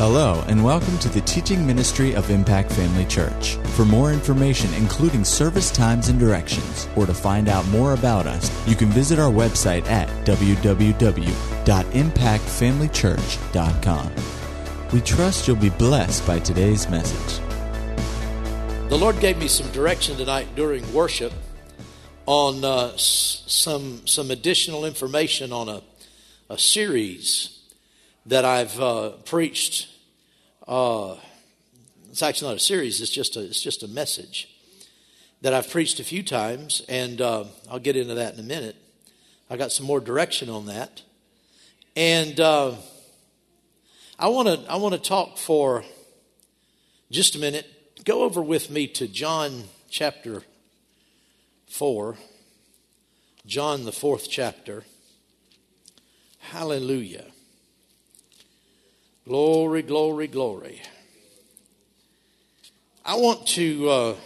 Hello, and welcome to the teaching ministry of Impact Family Church. For more information, including service times and directions, or to find out more about us, you can visit our website at www.impactfamilychurch.com. We trust you'll be blessed by today's message. The Lord gave me some direction tonight during worship on uh, some some additional information on a, a series that I've uh, preached. Uh, it's actually not a series; it's just a it's just a message that I've preached a few times, and uh, I'll get into that in a minute. I got some more direction on that, and uh, I want to I want to talk for just a minute. Go over with me to John chapter four, John the fourth chapter. Hallelujah. Glory, glory, glory. I want to, uh,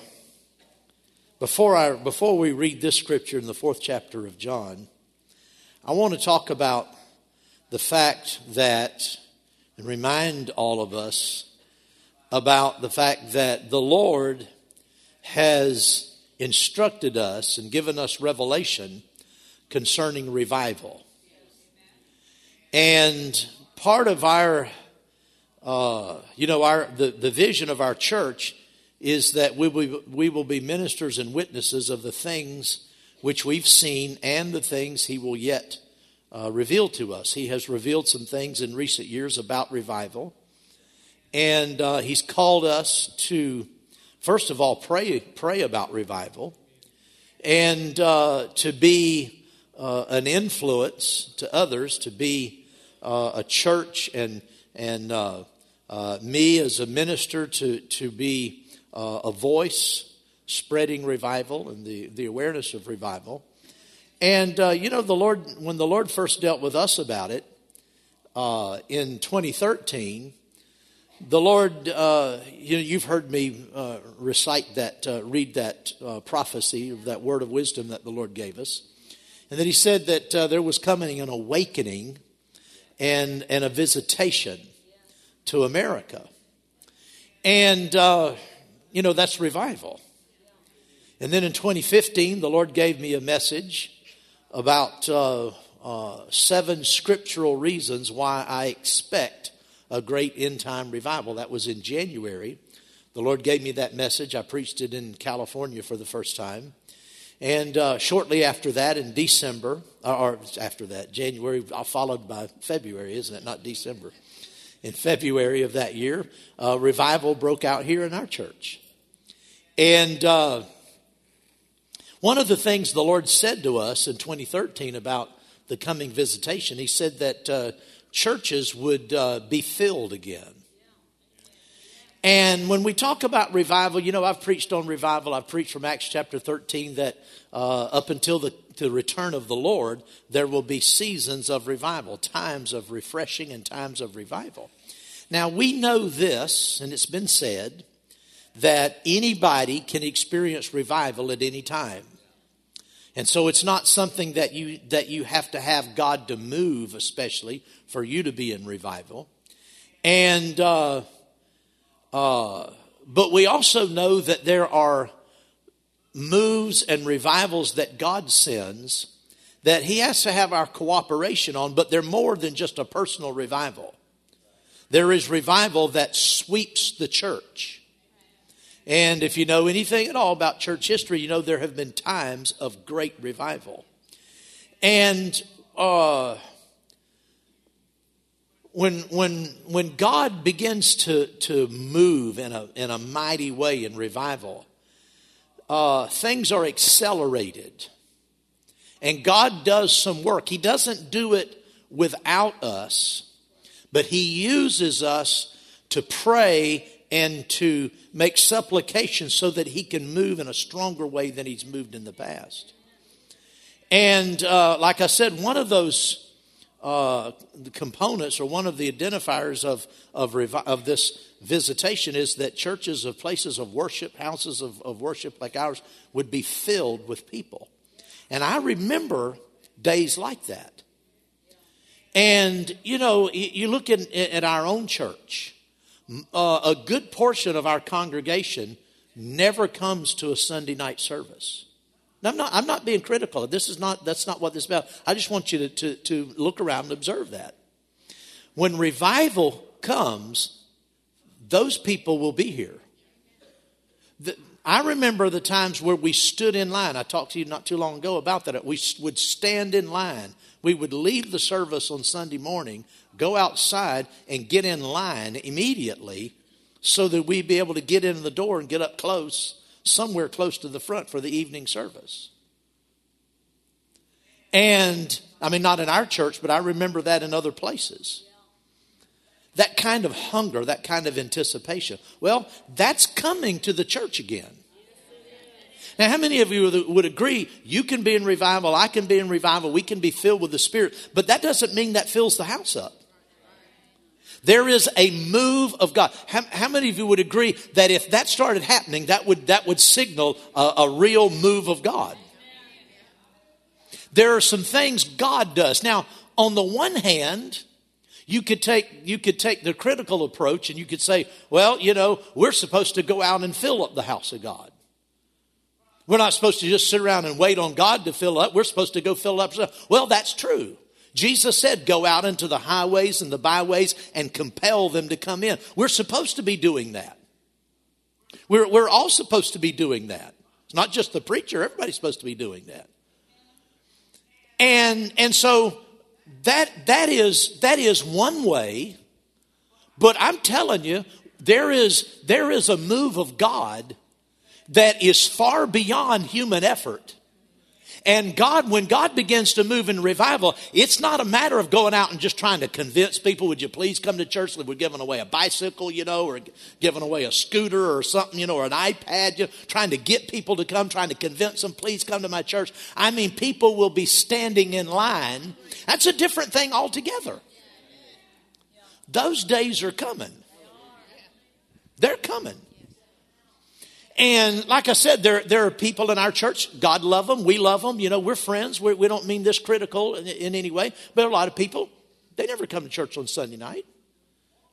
before, I, before we read this scripture in the fourth chapter of John, I want to talk about the fact that, and remind all of us about the fact that the Lord has instructed us and given us revelation concerning revival. And part of our uh, you know, our the, the vision of our church is that we will, we will be ministers and witnesses of the things which we've seen and the things He will yet uh, reveal to us. He has revealed some things in recent years about revival, and uh, He's called us to, first of all, pray pray about revival, and uh, to be uh, an influence to others, to be uh, a church and and uh, me as a minister to, to be uh, a voice spreading revival and the, the awareness of revival. And, uh, you know, the Lord, when the Lord first dealt with us about it uh, in 2013, the Lord, uh, you know, you've heard me uh, recite that, read that prophecy, that word of wisdom that the Lord gave us. And then He said that there was coming an awakening and, and a visitation to America. And, uh, you know, that's revival. And then in 2015, the Lord gave me a message about uh, uh, seven scriptural reasons why I expect a great end time revival. That was in January. The Lord gave me that message. I preached it in California for the first time. And uh, shortly after that, in December, or after that, January, followed by February, isn't it? Not December in February of that year, revival broke out here in our church. And uh, one of the things the Lord said to us in 2013 about the coming visitation, He said that uh, churches would uh, be filled again. And when we talk about revival, you know, I've preached on revival. I've preached from Acts chapter 13 that uh, up until the, the return of the Lord, there will be seasons of revival, times of refreshing and times of revival. Now, we know this, and it's been said, that anybody can experience revival at any time. And so it's not something that you, that you have to have God to move, especially for you to be in revival. And, uh, uh, but we also know that there are moves and revivals that God sends that He has to have our cooperation on, but they're more than just a personal revival. There is revival that sweeps the church. And if you know anything at all about church history, you know there have been times of great revival. And uh, when, when, when God begins to, to move in a, in a mighty way in revival, uh, things are accelerated. And God does some work. He doesn't do it without us, but He uses us to pray and to make supplication so that He can move in a stronger way than He's moved in the past. And uh, like I said, one of those uh, components or one of the identifiers of, of, of this visitation is that churches of places of worship, houses of, of worship like ours, would be filled with people. And I remember days like that. And, you know, you look at, at our own church, uh, a good portion of our congregation never comes to a Sunday night service. Now, I'm not, I'm not being critical. This is not, that's not what this is about. I just want you to, to, to look around and observe that. When revival comes, those people will be here. The, I remember the times where we stood in line. I talked to you not too long ago about that. We would stand in line. We would leave the service on Sunday morning, go outside, and get in line immediately so that we'd be able to get in the door and get up close, somewhere close to the front for the evening service. And, I mean, not in our church, but I remember that in other places. That kind of hunger, that kind of anticipation. Well, that's coming to the church again. Now, how many of you would agree you can be in revival, I can be in revival, we can be filled with the Spirit, but that doesn't mean that fills the house up. There is a move of God. How, how, many of you would agree that if that started happening, that would, that would signal a, a real move of God? There are some things God does. Now, on the one hand, you could take you could take the critical approach and you could say, well, you know, we're supposed to go out and fill up the house of God. We're not supposed to just sit around and wait on God to fill up. We're supposed to go fill up. Well, that's true. Jesus said, go out into the highways and the byways and compel them to come in. We're supposed to be doing that. We're, we're all supposed to be doing that. It's not just the preacher, everybody's supposed to be doing that. And, and so that, that, is, that is one way, but I'm telling you, there is, there is a move of God that is far beyond human effort. And God, when God begins to move in revival, it's not a matter of going out and just trying to convince people, would you please come to church? We're giving away a bicycle, you know, or giving away a scooter or something, you know, or an iPad, you know, trying to get people to come, trying to convince them, please come to my church. I mean, people will be standing in line. That's a different thing altogether. Those days are coming. They're coming. And like I said, there, there are people in our church, God love them, we love them, you know, we're friends, we're, we do not mean this critical in, in any way, but a lot of people, they never come to church on Sunday night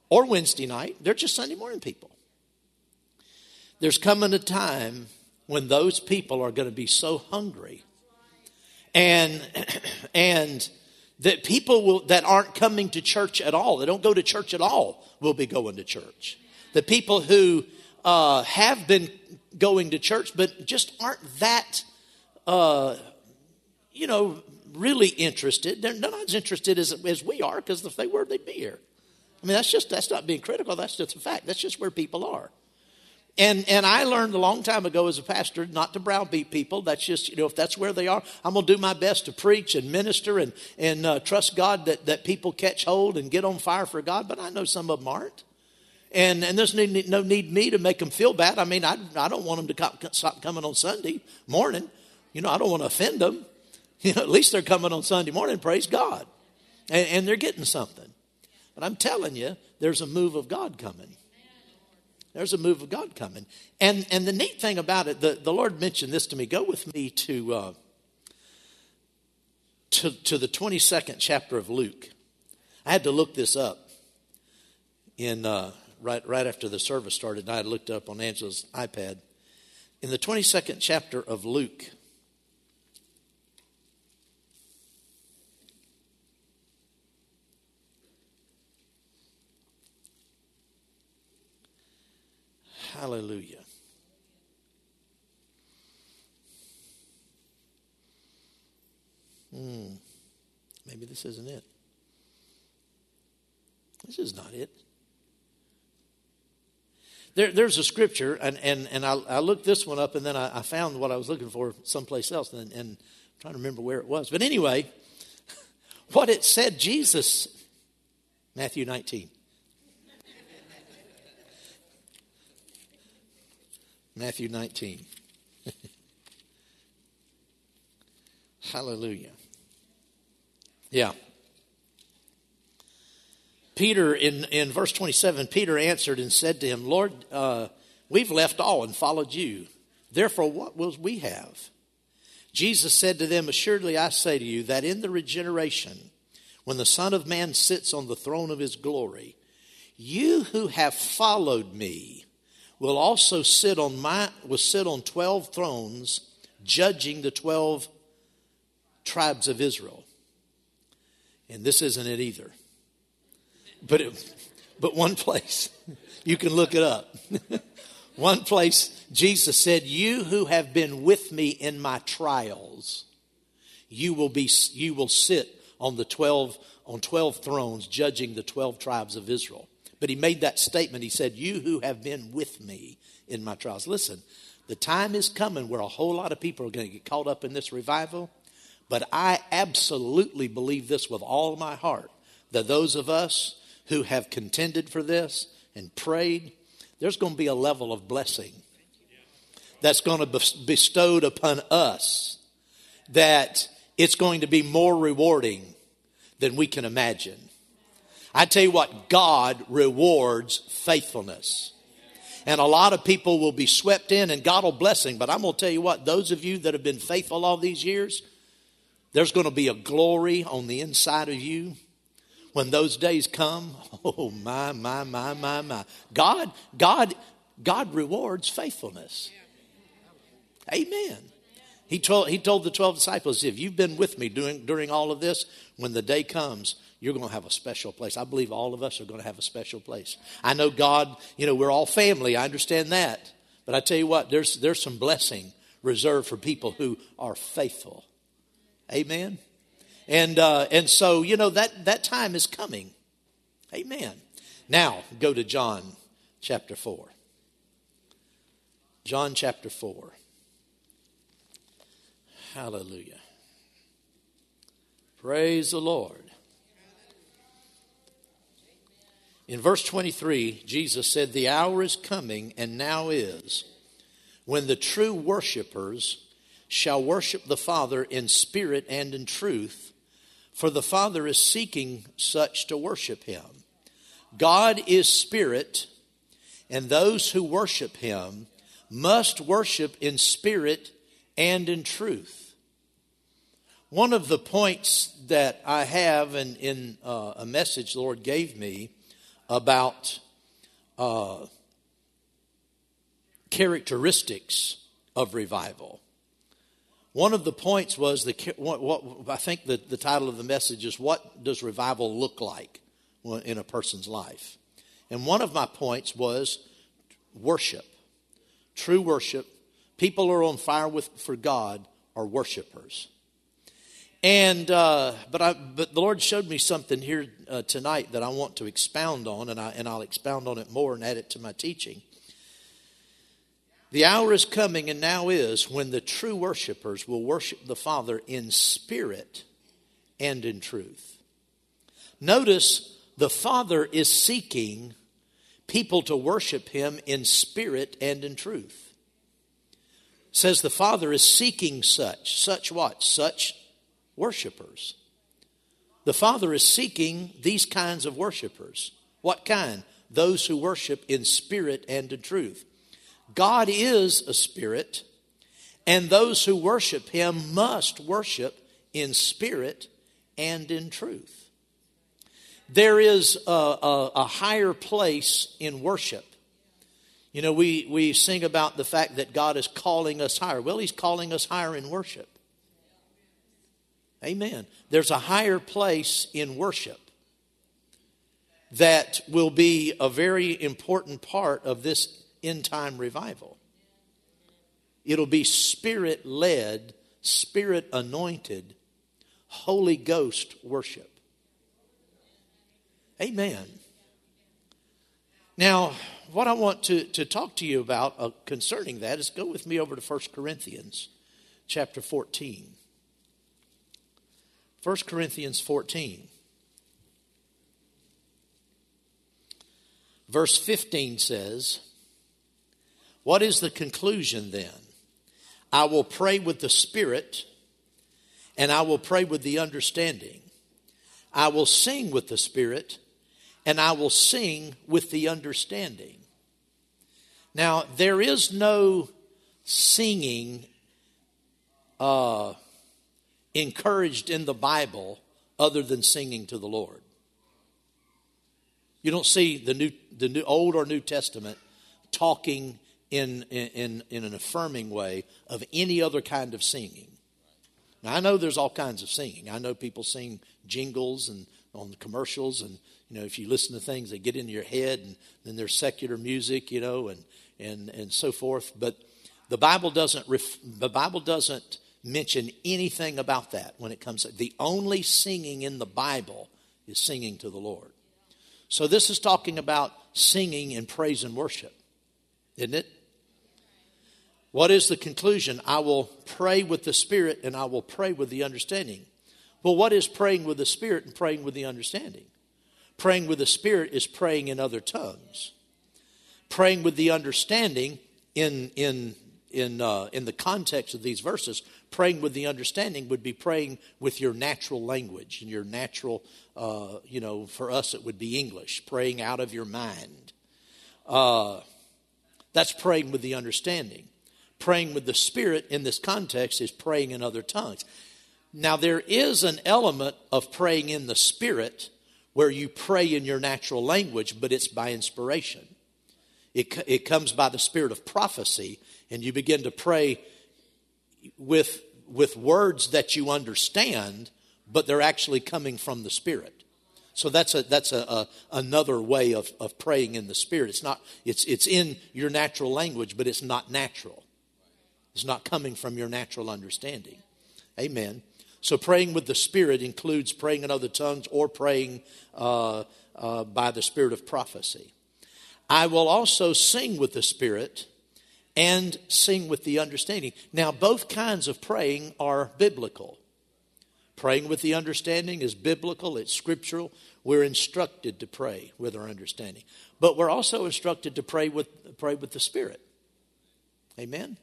or Wednesday night. They're just Sunday morning people. There's coming a time when those people are going to be so hungry and, and, that people will, that aren't coming to church at all, they don't go to church at all, will be going to church. The people who uh, have been going to church, but just aren't that, uh, you know, really interested. They're not as interested as, as we are because if they were, they'd be here. I mean, that's just, that's not being critical. That's just a fact. That's just where people are. And, and I learned a long time ago as a pastor not to browbeat people. That's just, you know, if that's where they are, I'm going to do my best to preach and minister and, and uh, trust God that, that people catch hold and get on fire for God. But I know some of them aren't. And, and there's no need, me to make them feel bad. I mean, I, I don't want them to come, stop coming on Sunday morning. You know, I don't want to offend them. You know, at least they're coming on Sunday morning, praise God. And, and they're getting something. But I'm telling you, there's a move of God coming. There's a move of God coming. And, and the neat thing about it, the, the Lord mentioned this to me. Go with me to, uh, to, to the 22nd chapter of Luke. I had to look this up in uh, right, right after the service started, and I had looked up on Angela's iPad. In the 22nd chapter of Luke, Hallelujah. Hmm. Maybe this isn't it. This is not it. There, there's a scripture, and, and, and I, I looked this one up, and then I, I, found what I was looking for someplace else, and, and I'm trying to remember where it was. But anyway, what it said, Jesus, Matthew 19. Matthew 19. Hallelujah. Yeah. Peter, in, in verse 27, Peter answered and said to him, Lord, uh, we've left all and followed you. Therefore, what will we have? Jesus said to them, Assuredly I say to you that in the regeneration, when the Son of Man sits on the throne of his glory, You who have followed me will also sit on my will sit on 12 thrones judging the 12 tribes of Israel. And this isn't it either. But it, but one place you can look it up. one place Jesus said, "You who have been with me in my trials, you will be you will sit on the 12 on 12 thrones judging the 12 tribes of Israel." But he made that statement. He said, "You who have been with me in my trials." Listen, the time is coming where a whole lot of people are going to get caught up in this revival, but I absolutely believe this with all my heart that those of us who have contended for this and prayed, there's going to be a level of blessing that's going to be bestowed upon us that it's going to be more rewarding than we can imagine. I tell you what, God rewards faithfulness. And a lot of people will be swept in and God will bless them. But I'm going to tell you what, those of you that have been faithful all these years, there's going to be a glory on the inside of you when those days come. Oh my, my, my, my, my. God, God, God rewards faithfulness. Amen. He told, he told the 12 disciples, if you've been with me during, during all of this, when the day comes, you're going to have a special place. I believe all of us are going to have a special place. I know God, you know, we're all family. I understand that. But I tell you what, there's, there's some blessing reserved for people who are faithful. Amen. And, uh, and so, you know, that, that time is coming. Amen. Now, go to John chapter 4. John chapter 4. Hallelujah. Praise the Lord. In verse 23, Jesus said, The hour is coming, and now is, when the true worshipers shall worship the Father in spirit and in truth, for the Father is seeking such to worship him. God is spirit, and those who worship him must worship in spirit and in truth. One of the points that I have in, in uh, a message the Lord gave me about uh, characteristics of revival. One of the points was the what, I think the, the title of the message is what does revival look like in a person's life? And one of my points was worship. True worship. People who are on fire with for God are worshipers. And uh, but I but the Lord showed me something here uh, tonight that I want to expound on, and I and I'll expound on it more and add it to my teaching. The hour is coming, and now is, when the true worshipers will worship the Father in spirit and in truth. Notice the Father is seeking people to worship Him in spirit and in truth. Says the Father is seeking such. Such what? Such worshipers. The Father is seeking these kinds of worshipers. What kind? Those who worship in spirit and in truth. God is a spirit, and those who worship him must worship in spirit and in truth. There is a, a, a higher place in worship. You know, we, we sing about the fact that God is calling us higher. Well, He's calling us higher in worship. Amen. There's a higher place in worship that will be a very important part of this end time revival. It'll be spirit led, spirit anointed, Holy Ghost worship. Amen. Now, what I want to, to talk to you about uh, concerning that is go with me over to 1 Corinthians chapter 14. 1 Corinthians 14. Verse 15 says, What is the conclusion then? I will pray with the Spirit, and I will pray with the understanding. I will sing with the Spirit, and I will sing with the understanding. Now, there is no singing uh, encouraged in the Bible other than singing to the Lord. You don't see the new, the new Old or New Testament talking in, in, in an affirming way of any other kind of singing. Now, I know there's all kinds of singing. I know people sing jingles and on commercials, and you know, if you listen to things, they get into your head, and then there's secular music, you know, and and and so forth. But the Bible doesn't ref, the Bible doesn't mention anything about that when it comes. To, the only singing in the Bible is singing to the Lord. So this is talking about singing and praise and worship, isn't it? What is the conclusion? I will pray with the Spirit and I will pray with the understanding. Well, what is praying with the Spirit and praying with the understanding? Praying with the Spirit is praying in other tongues. Praying with the understanding in, in, in, uh, in the context of these verses, praying with the understanding would be praying with your natural language and your natural, uh, you know, for us it would be English, praying out of your mind. Uh, that's praying with the understanding praying with the Spirit in this context is praying in other tongues. Now, there is an element of praying in the Spirit where you pray in your natural language, but it's by inspiration. It, it comes by the spirit of prophecy, and you begin to pray with, with words that you understand, but they're actually coming from the Spirit. So that's a that's a, a, another way of, of praying in the spirit. It's not it's it's in your natural language, but it's not natural. It's not coming from your natural understanding. Amen. So praying with the Spirit includes praying in other tongues or praying uh, uh, by the Spirit of prophecy. I will also sing with the Spirit and sing with the understanding. Now, both kinds of praying are biblical. Praying with the understanding is biblical, it's scriptural. We're instructed to pray with our understanding. But we're also instructed to pray with, pray with the Spirit. Amen?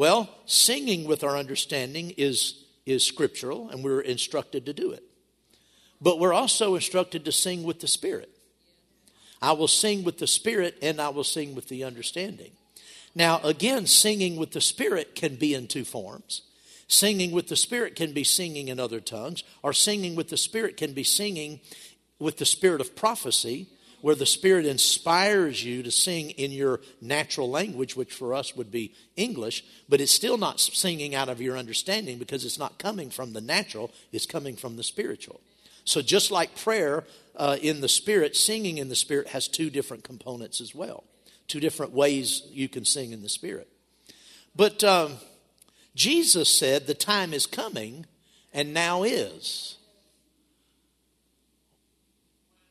Well, singing with our understanding is, is scriptural, and we're instructed to do it. But we're also instructed to sing with the Spirit. I will sing with the Spirit, and I will sing with the understanding. Now, again, singing with the Spirit can be in two forms. Singing with the Spirit can be singing in other tongues, or singing with the Spirit can be singing with the spirit of prophecy, where the Spirit inspires you to sing in your natural language, which for us would be English, but it's still not singing out of your understanding because it's not coming from the natural, it's coming from the spiritual. So, just like prayer uh, in the Spirit, singing in the Spirit has two different components as well, two different ways you can sing in the Spirit. But um, Jesus said, The time is coming, and now is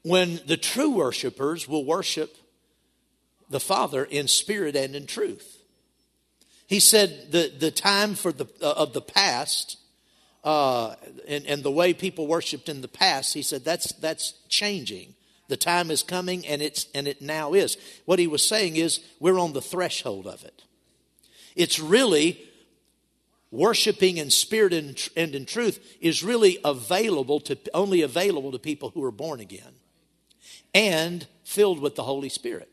when the true worshipers will worship the Father in spirit and in truth. He said the, the time for the, uh, of the past uh, and, and the way people worshiped in the past, he said that's, that's changing. The time is coming and, it's, and it now is. What he was saying is we're on the threshold of it. It's really worshiping in spirit and, and in truth is really available to only available to people who are born again and filled with the Holy Spirit.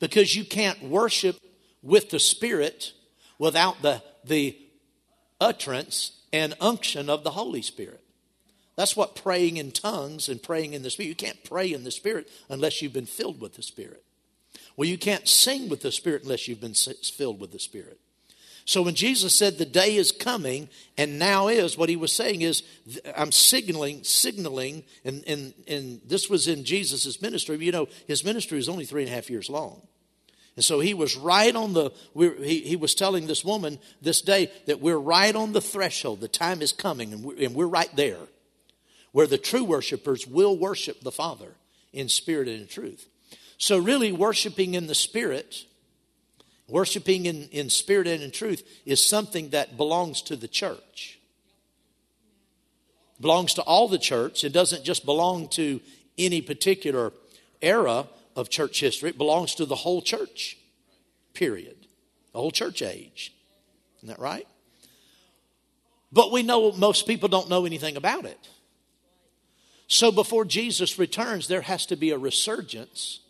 Because you can't worship with the Spirit without the, the utterance and unction of the Holy Spirit. That's what praying in tongues and praying in the Spirit. You can't pray in the Spirit unless you've been filled with the Spirit. Well, you can't sing with the Spirit unless you've been filled with the Spirit. So when Jesus said the day is coming and now is, what he was saying is, I'm signaling, signaling, and, and, and this was in Jesus' ministry. You know, his ministry was only three and a half years long. And so he was right on the, he, he was telling this woman this day that we're right on the threshold. The time is coming, and we're, and we're right there where the true worshipers will worship the Father in spirit and in truth. So, really, worshiping in the Spirit Worshiping in, in spirit and in truth is something that belongs to the church. Belongs to all the church. It doesn't just belong to any particular era of church history. It belongs to the whole church, period. The whole church age. Isn't that right? But we know most people don't know anything about it. So before Jesus returns, there has to be a resurgence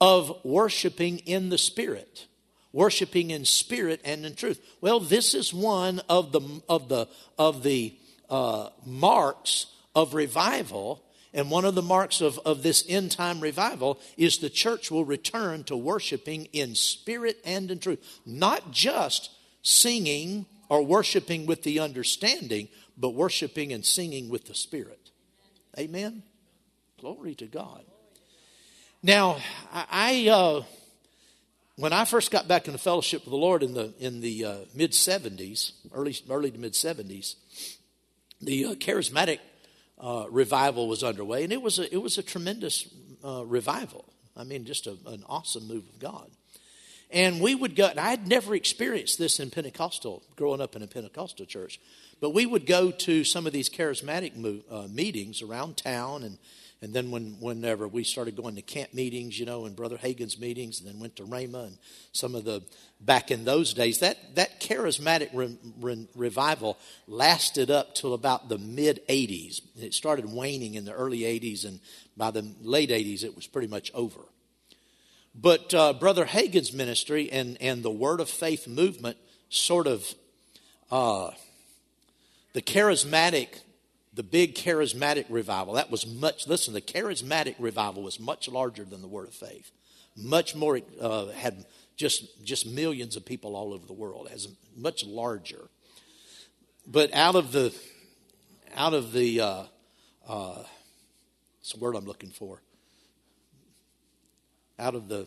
of worshiping in the Spirit worshiping in spirit and in truth. Well, this is one of the of the of the uh, marks of revival And one of the marks of, of this end time revival is the church will return to worshiping in spirit and in truth. Not just singing or worshiping with the understanding, but worshiping and singing with the spirit. Amen? Glory to God. Now, I, uh, when I first got back in the fellowship with the Lord in the in the uh, mid '70s, early early to mid '70s, the uh, charismatic uh, revival was underway, and it was a, it was a tremendous uh, revival. I mean, just a, an awesome move of God. And we would go. I had never experienced this in Pentecostal, growing up in a Pentecostal church, but we would go to some of these charismatic move, uh, meetings around town and and then when, whenever we started going to camp meetings, you know, and Brother Hagin's meetings, and then went to Rhema and some of the, back in those days, that, that charismatic re, re, revival lasted up till about the mid 80s. It started waning in the early 80s, and by the late 80s, it was pretty much over. But uh, Brother Hagin's ministry and, and the Word of Faith movement sort of, uh, the charismatic the big charismatic revival, that was much, listen, the charismatic revival was much larger than the Word of Faith. Much more, uh, had just, just millions of people all over the world, as much larger. But out of the, out of the, uh, uh, it's a word I'm looking for, out of the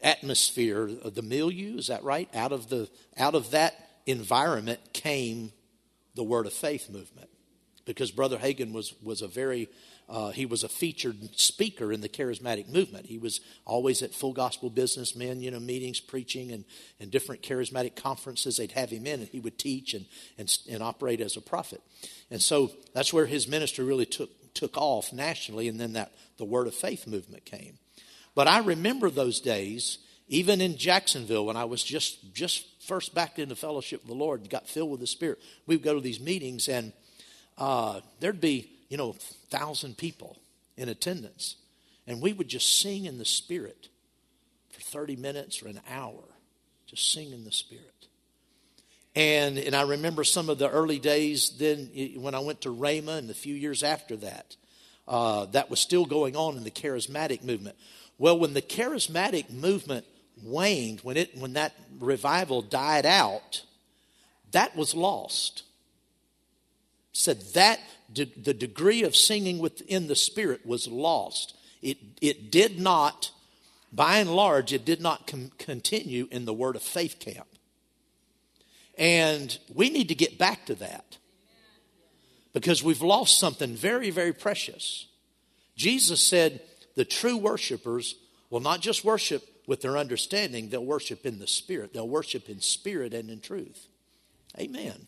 atmosphere of the milieu, is that right? Out of the, out of that environment came the Word of Faith movement because Brother Hagin was, was a very, uh, he was a featured speaker in the charismatic movement. He was always at full gospel businessmen, you know, meetings, preaching, and, and different charismatic conferences. They'd have him in, and he would teach and, and, and operate as a prophet. And so that's where his ministry really took, took off nationally, and then that the Word of Faith movement came. But I remember those days, even in Jacksonville, when I was just, just first back into fellowship with the Lord and got filled with the Spirit, we would go to these meetings, and uh, there'd be, you know, thousand people in attendance. And we would just sing in the Spirit for 30 minutes or an hour, just sing in the Spirit. And, and I remember some of the early days then when I went to Rhema and a few years after that, uh, that was still going on in the charismatic movement. Well, when the charismatic movement waned, when, it, when that revival died out, that was lost said that de- the degree of singing within the Spirit was lost. It, it did not, by and large, it did not com- continue in the Word of Faith camp. And we need to get back to that because we've lost something very, very precious. Jesus said the true worshipers will not just worship with their understanding, they'll worship in the Spirit. They'll worship in spirit and in truth. Amen.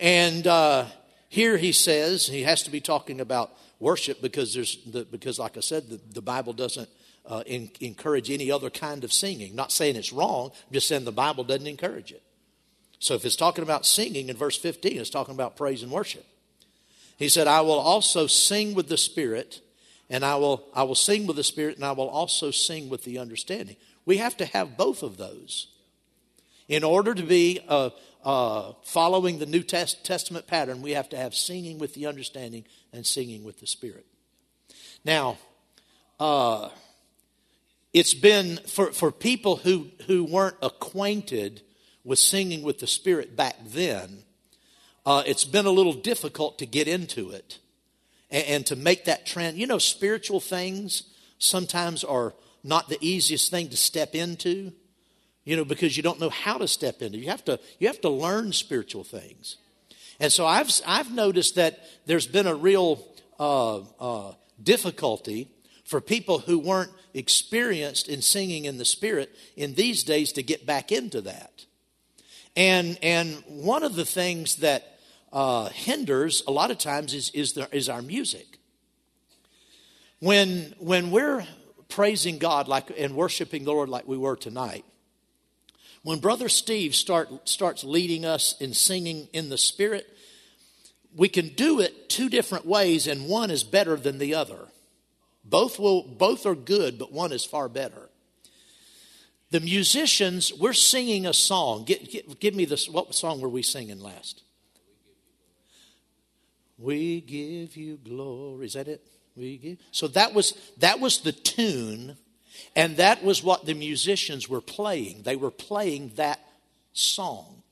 And uh, here he says he has to be talking about worship because there's the, because like I said the, the Bible doesn't uh, in, encourage any other kind of singing. Not saying it's wrong, I'm just saying the Bible doesn't encourage it. So if it's talking about singing in verse 15, it's talking about praise and worship. He said, "I will also sing with the Spirit." and I will, I will sing with the Spirit, and I will also sing with the understanding. We have to have both of those. In order to be a, uh, following the New Test- Testament pattern, we have to have singing with the understanding and singing with the Spirit. Now, uh, it's been for, for people who, who weren't acquainted with singing with the Spirit back then, uh, it's been a little difficult to get into it and, and to make that trend. You know, spiritual things sometimes are not the easiest thing to step into you know, because you don't know how to step into. You have to you have to learn spiritual things, and so I've I've noticed that there's been a real uh, uh, difficulty for people who weren't experienced in singing in the Spirit in these days to get back into that, and and one of the things that uh, hinders a lot of times is is, the, is our music. When when we're praising God like and worshiping the Lord like we were tonight when Brother Steve start, starts leading us in singing in the Spirit, we can do it two different ways, and one is better than the other. Both, will, both are good, but one is far better. The musicians, we're singing a song. Get, get, give me this. What song were we singing last? We give you glory. Is that it? We give. So that was that was the tune, and that was what the musicians were playing. They were playing that song.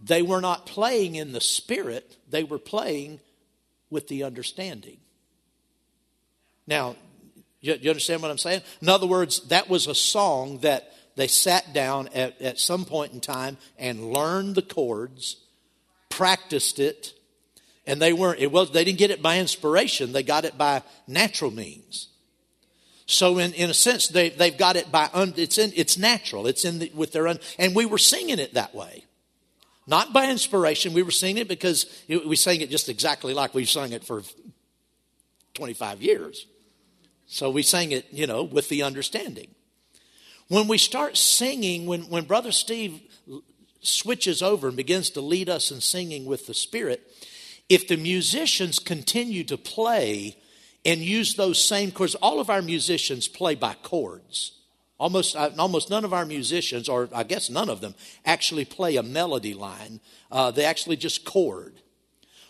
They were not playing in the spirit, they were playing with the understanding. Now, you, you, understand what I'm saying? In other words, that was a song that they sat down at, at some point in time and learned the chords, practiced it, and they weren't, it was, they didn't get it by inspiration, they got it by natural means. So in, in a sense, they, they've got it by, un, it's, in, it's natural. It's in the, with their, and we were singing it that way. Not by inspiration. We were singing it because we sang it just exactly like we've sung it for 25 years. So we sang it, you know, with the understanding. When we start singing, when, when Brother Steve switches over and begins to lead us in singing with the Spirit, if the musicians continue to play and use those same chords, all of our musicians play by chords. Almost, uh, almost none of our musicians, or I guess none of them, actually play a melody line. Uh, they actually just chord.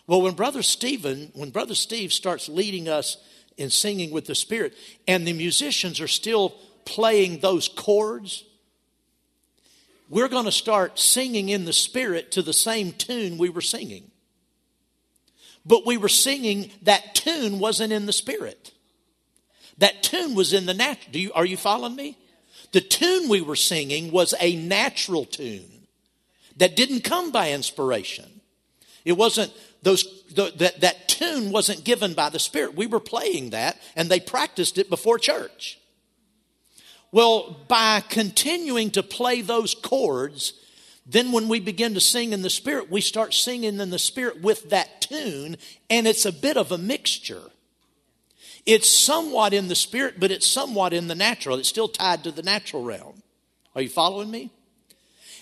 Well, when Brother Stephen, when Brother Steve starts leading us in singing with the Spirit, and the musicians are still playing those chords, we're going to start singing in the Spirit to the same tune we were singing. But we were singing, that tune wasn't in the Spirit. That tune was in the natural. You, are you following me? The tune we were singing was a natural tune that didn't come by inspiration. It wasn't those the, that that tune wasn't given by the Spirit. We were playing that, and they practiced it before church. Well, by continuing to play those chords, then when we begin to sing in the Spirit, we start singing in the Spirit with that tune, and it's a bit of a mixture. It's somewhat in the spirit, but it's somewhat in the natural. It's still tied to the natural realm. Are you following me?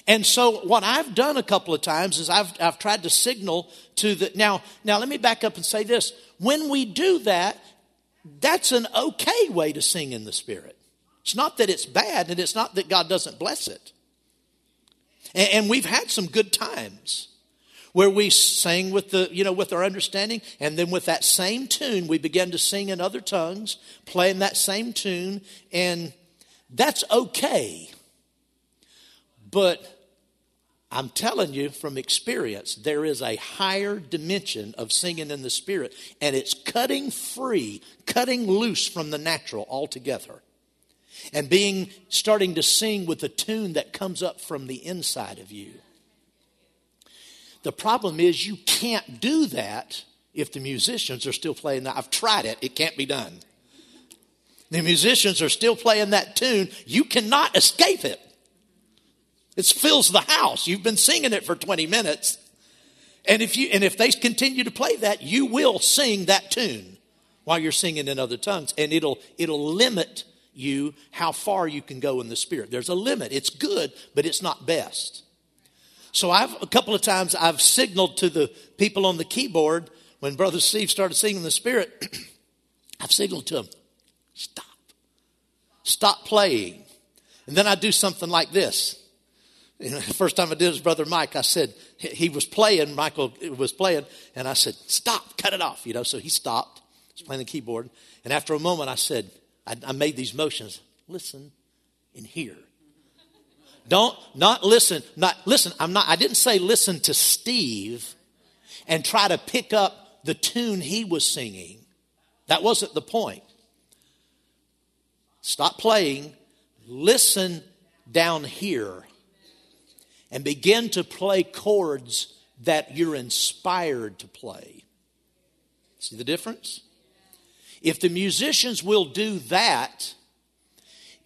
And so what I've done a couple of times is I've, I've tried to signal to the now now let me back up and say this. When we do that, that's an okay way to sing in the spirit. It's not that it's bad and it's not that God doesn't bless it. And, and we've had some good times where we sang with the you know with our understanding and then with that same tune we began to sing in other tongues playing that same tune and that's okay. But I'm telling you from experience, there is a higher dimension of singing in the Spirit, and it's cutting free, cutting loose from the natural altogether, and being starting to sing with a tune that comes up from the inside of you. The problem is you can't do that if the musicians are still playing that. I've tried it, it can't be done. The musicians are still playing that tune. You cannot escape it. It fills the house. You've been singing it for 20 minutes. And if you and if they continue to play that, you will sing that tune while you're singing in other tongues and it'll it'll limit you how far you can go in the spirit. There's a limit. It's good, but it's not best. So I've a couple of times I've signaled to the people on the keyboard when Brother Steve started singing the Spirit. I've signaled to them, stop, stop playing, and then I do something like this. You know, the first time I did it was Brother Mike. I said he was playing. Michael was playing, and I said, "Stop! Cut it off!" You know. So he stopped. He's playing the keyboard, and after a moment, I said, I, I made these motions. Listen and hear. Don't not listen. Not listen. I'm not. I didn't say listen to Steve and try to pick up the tune he was singing. That wasn't the point. Stop playing. Listen down here and begin to play chords that you're inspired to play. See the difference? If the musicians will do that,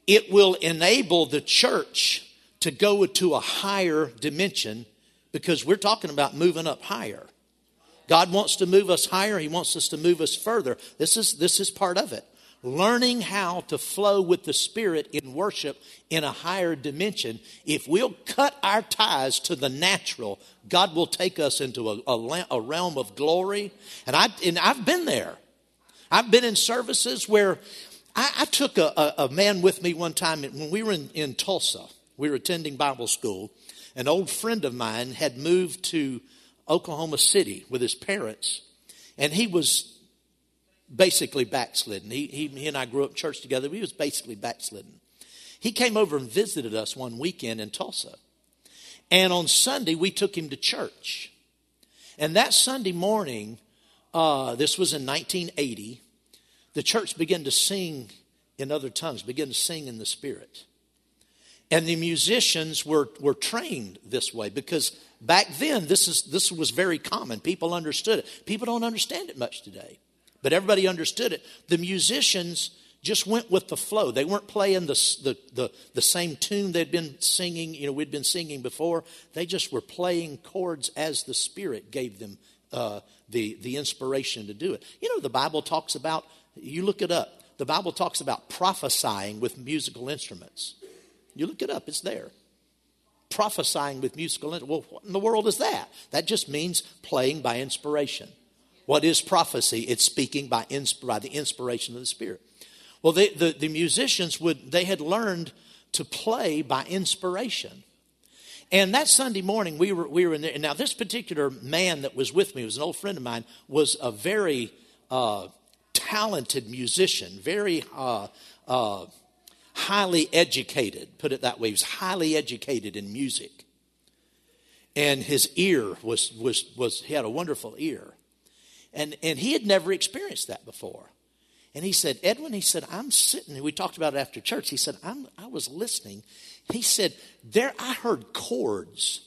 it will enable the church to go to a higher dimension because we're talking about moving up higher. God wants to move us higher, He wants us to move us further. This is, this is part of it. Learning how to flow with the Spirit in worship in a higher dimension. If we'll cut our ties to the natural, God will take us into a, a, a realm of glory. And, I, and I've been there. I've been in services where I, I took a, a, a, man with me one time when we were in, in Tulsa we were attending Bible school. An old friend of mine had moved to Oklahoma City with his parents. and he was basically backslidden. He, he, he and I grew up church together. He was basically backslidden. He came over and visited us one weekend in Tulsa. And on Sunday, we took him to church. And that Sunday morning, uh, this was in 1980, the church began to sing in other tongues, began to sing in the Spirit. And the musicians were, were trained this way because back then this, is, this was very common. People understood it. People don't understand it much today, but everybody understood it. The musicians just went with the flow. They weren't playing the, the, the, the, same tune they'd been singing, you know, we'd been singing before. They just were playing chords as the Spirit gave them uh, the, the inspiration to do it. You know, the Bible talks about, you look it up, the Bible talks about prophesying with musical instruments. You look it up, it's there. Prophesying with musical instruments. Well, what in the world is that? That just means playing by inspiration. What is prophecy? It's speaking by, insp- by the inspiration of the Spirit. Well, they, the, the musicians would, they had learned to play by inspiration. And that Sunday morning, we were, we were in there. And now, this particular man that was with me, was an old friend of mine, was a very uh, talented musician, very uh, uh, highly educated, put it that way. He was highly educated in music. And his ear was, was, was he had a wonderful ear. And, and he had never experienced that before. And he said, Edwin, he said, I'm sitting, we talked about it after church. He said, I'm, I was listening. He said, there, I heard chords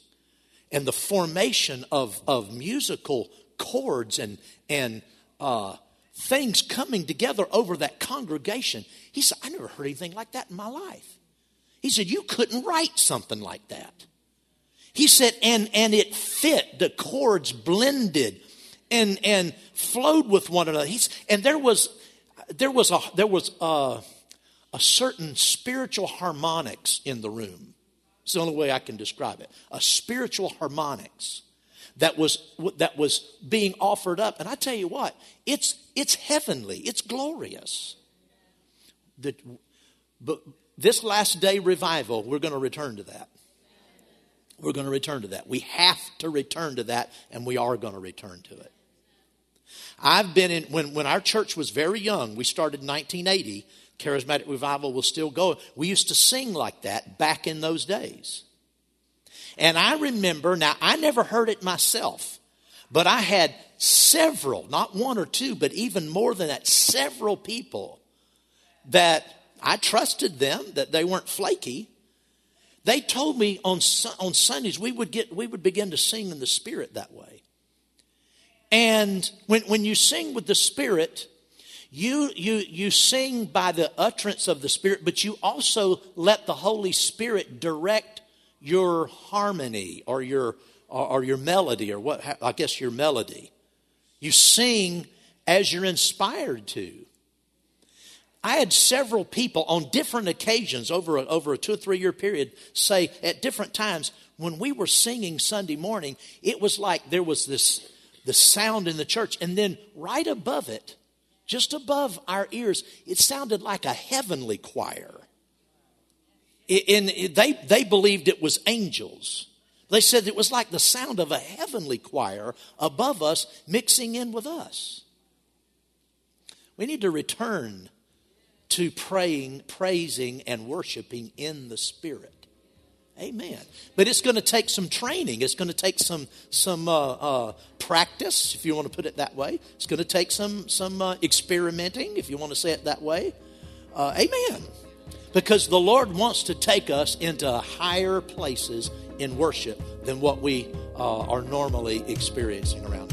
and the formation of, of musical chords and, and uh, things coming together over that congregation. He said, I never heard anything like that in my life. He said, You couldn't write something like that. He said, and, and it fit, the chords blended and, and flowed with one another. He's, and there was, there was, a, there was a, a certain spiritual harmonics in the room. It's the only way I can describe it. A spiritual harmonics that was that was being offered up. And I tell you what, it's it's heavenly, it's glorious. The, but this last day revival, we're going to return to that. We're going to return to that. We have to return to that, and we are going to return to it. I've been in when when our church was very young. We started in 1980. Charismatic revival was still going. We used to sing like that back in those days. And I remember, now I never heard it myself, but I had several, not one or two, but even more than that, several people that I trusted them, that they weren't flaky. They told me on, on Sundays we would, get, we would begin to sing in the Spirit that way. And when, when you sing with the Spirit, you, you, you sing by the utterance of the Spirit, but you also let the Holy Spirit direct your harmony or your or, or your melody or what I guess your melody. You sing as you're inspired to. I had several people on different occasions over a, over a two or three year period say at different times when we were singing Sunday morning, it was like there was this the sound in the church, and then right above it, just above our ears, it sounded like a heavenly choir in, they, they believed it was angels. They said it was like the sound of a heavenly choir above us mixing in with us. We need to return to praying, praising, and worshiping in the Spirit. Amen. But it's going to take some training. It's going to take some some uh, uh, practice, if you want to put it that way. It's going to take some some uh, experimenting, if you want to say it that way. Uh, amen because the Lord wants to take us into higher places in worship than what we uh, are normally experiencing around